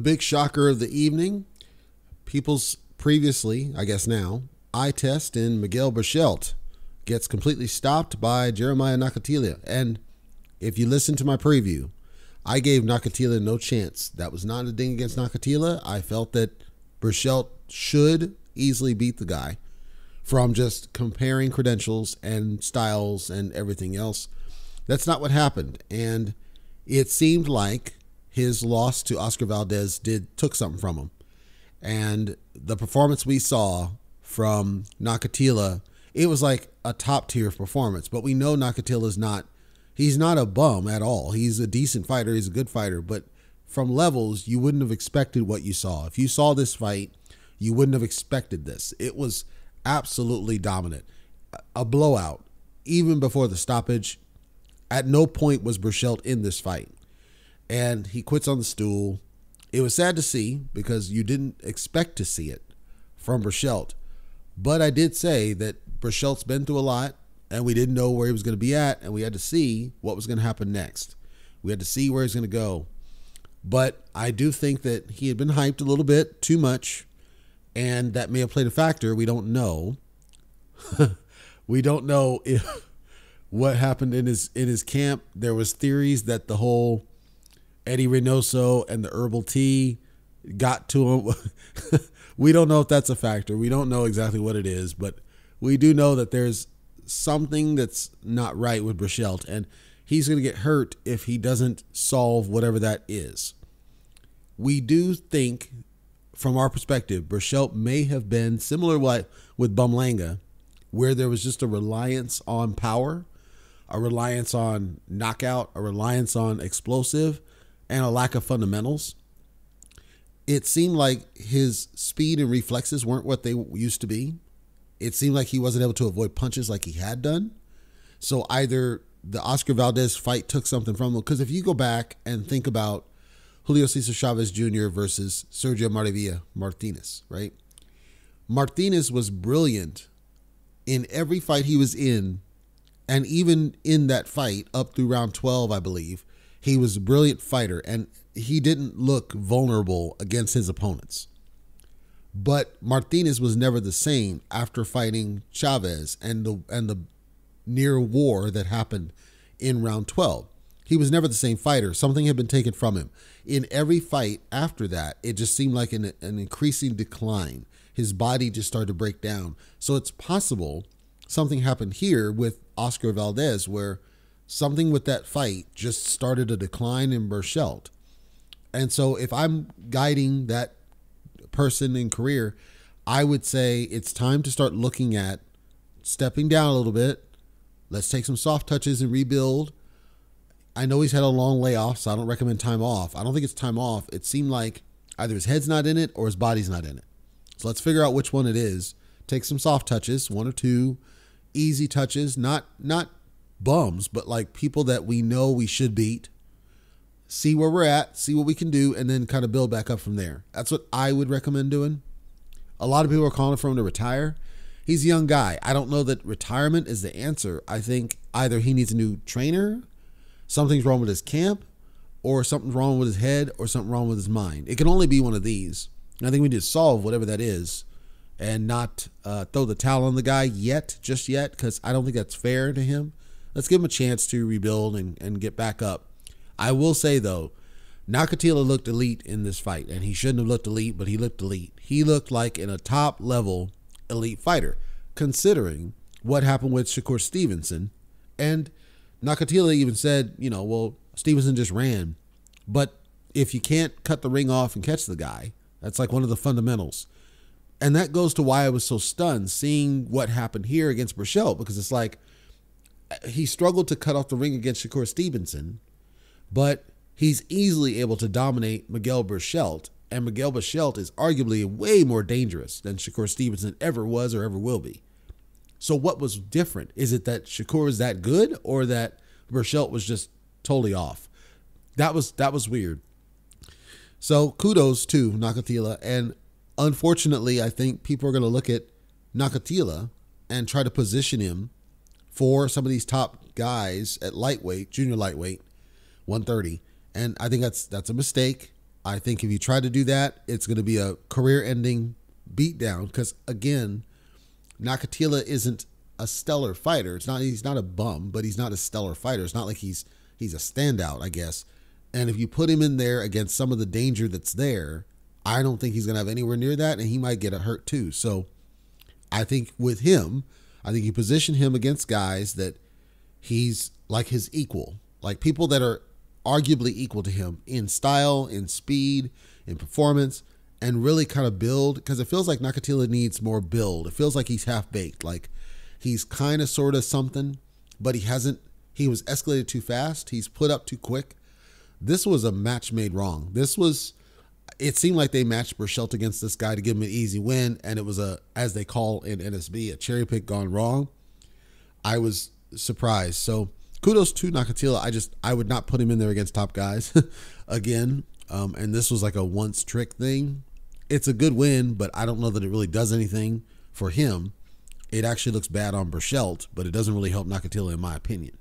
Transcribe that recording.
The big shocker of the evening, people's previously, I guess now, eye test in Miguel Berchelt gets completely stopped by Jeremiah Nakathila. And if you listen to my preview, I gave Nakathila no chance. That was not a ding against Nakathila. I felt that Berchelt should easily beat the guy from just comparing credentials and styles and everything else. That's not what happened. And it seemed like his loss to Oscar Valdez did took something from him. And the performance we saw from Nakathila, it was like a top tier performance. But we know Nakathila is not he's not a bum at all. He's a decent fighter, he's a good fighter, but from levels you wouldn't have expected what you saw. If you saw this fight, you wouldn't have expected this. It was absolutely dominant. A blowout even before the stoppage. At no point was Berchelt in this fight. And he quits on the stool. It was sad to see because you didn't expect to see it from Berchelt. But I did say that Berchelt's been through a lot and we didn't know where he was going to be at and we had to see what was going to happen next. We had to see where he's going to go. But I do think that he had been hyped a little bit too much and that may have played a factor. We don't know. we don't know if what happened in his in his camp. There was theories that the whole Eddie Reynoso and the herbal tea got to him. we don't know if that's a factor. We don't know exactly what it is, but we do know that there's something that's not right with Berchelt, and he's going to get hurt if he doesn't solve whatever that is. We do think, from our perspective, Berchelt may have been similar like with Bumlanga, where there was just a reliance on power, a reliance on knockout, a reliance on explosive, and a lack of fundamentals. It seemed like his speed and reflexes weren't what they used to be. It seemed like he wasn't able to avoid punches like he had done. So either the Oscar Valdez fight took something from him. Because if you go back and think about Julio Cesar Chavez Jr. versus Sergio Maravilla Martinez, right? Martinez was brilliant in every fight he was in, and even in that fight up through round 12, I believe, he was a brilliant fighter and he didn't look vulnerable against his opponents. But Martinez was never the same after fighting Chavez and the and the near war that happened in round 12. He was never the same fighter. Something had been taken from him. In every fight after that, it just seemed like an, an increasing decline. His body just started to break down. So it's possible something happened here with Oscar Valdez where something with that fight just started a decline in Berchelt. And so if I'm guiding that person in career, I would say it's time to start looking at stepping down a little bit. Let's take some soft touches and rebuild. I know he's had a long layoff, so I don't recommend time off. I don't think it's time off. It seemed like either his head's not in it or his body's not in it. So let's figure out which one it is. Take some soft touches, one or two easy touches, not not bums, but like people that we know we should beat see where we're at, see what we can do, and then kind of build back up from there. That's what I would recommend doing. A lot of people are calling for him to retire. He's a young guy. I don't know that retirement is the answer. I think either he needs a new trainer, something's wrong with his camp, or something's wrong with his head, or something wrong with his mind. It can only be one of these. And I think we need to solve whatever that is and not uh, throw the towel on the guy yet, just yet, because I don't think that's fair to him. Let's give him a chance to rebuild and, and get back up. I will say though, Nakathila looked elite in this fight, and he shouldn't have looked elite, but he looked elite. He looked like in a top level elite fighter, considering what happened with Shakur Stevenson. And Nakathila even said, you know, well, Stevenson just ran. But if you can't cut the ring off and catch the guy, that's like one of the fundamentals. And that goes to why I was so stunned seeing what happened here against Berchelt, because it's like he struggled to cut off the ring against Shakur Stevenson but he's easily able to dominate Miguel Berchelt, and Miguel Berchelt is arguably way more dangerous than Shakur Stevenson ever was or ever will be. So what was different? Is it that Shakur is that good or that Berchelt was just totally off? That was that was weird. So kudos to Nakathila. and unfortunately, I think people are going to look at Nakathila and try to position him for some of these top guys at lightweight, junior lightweight, 130. And I think that's that's a mistake. I think if you try to do that, it's going to be a career-ending beatdown. Because again, Nakathila isn't a stellar fighter. It's not. He's not a bum, but he's not a stellar fighter. It's not like he's he's a standout, I guess. And if you put him in there against some of the danger that's there, I don't think he's going to have anywhere near that, and he might get a hurt too. So I think with him, I think you position him against guys that he's like his equal, like people that are arguably equal to him in style, in speed, in performance, and really kind of build because it feels like Nakathila needs more build. It feels like he's half baked. Like he's kind of sort of something, but he hasn't. He was escalated too fast. He's put up too quick. This was a match made wrong. This was. It seemed like they matched Berchelt against this guy to give him an easy win, and it was a, as they call in NSB, a cherry pick gone wrong. I was surprised. So kudos to Nakathila. I just I would not put him in there against top guys again. Um, and this was like a once trick thing. It's a good win, but I don't know that it really does anything for him. It actually looks bad on Berchelt, but it doesn't really help Nakathila in my opinion.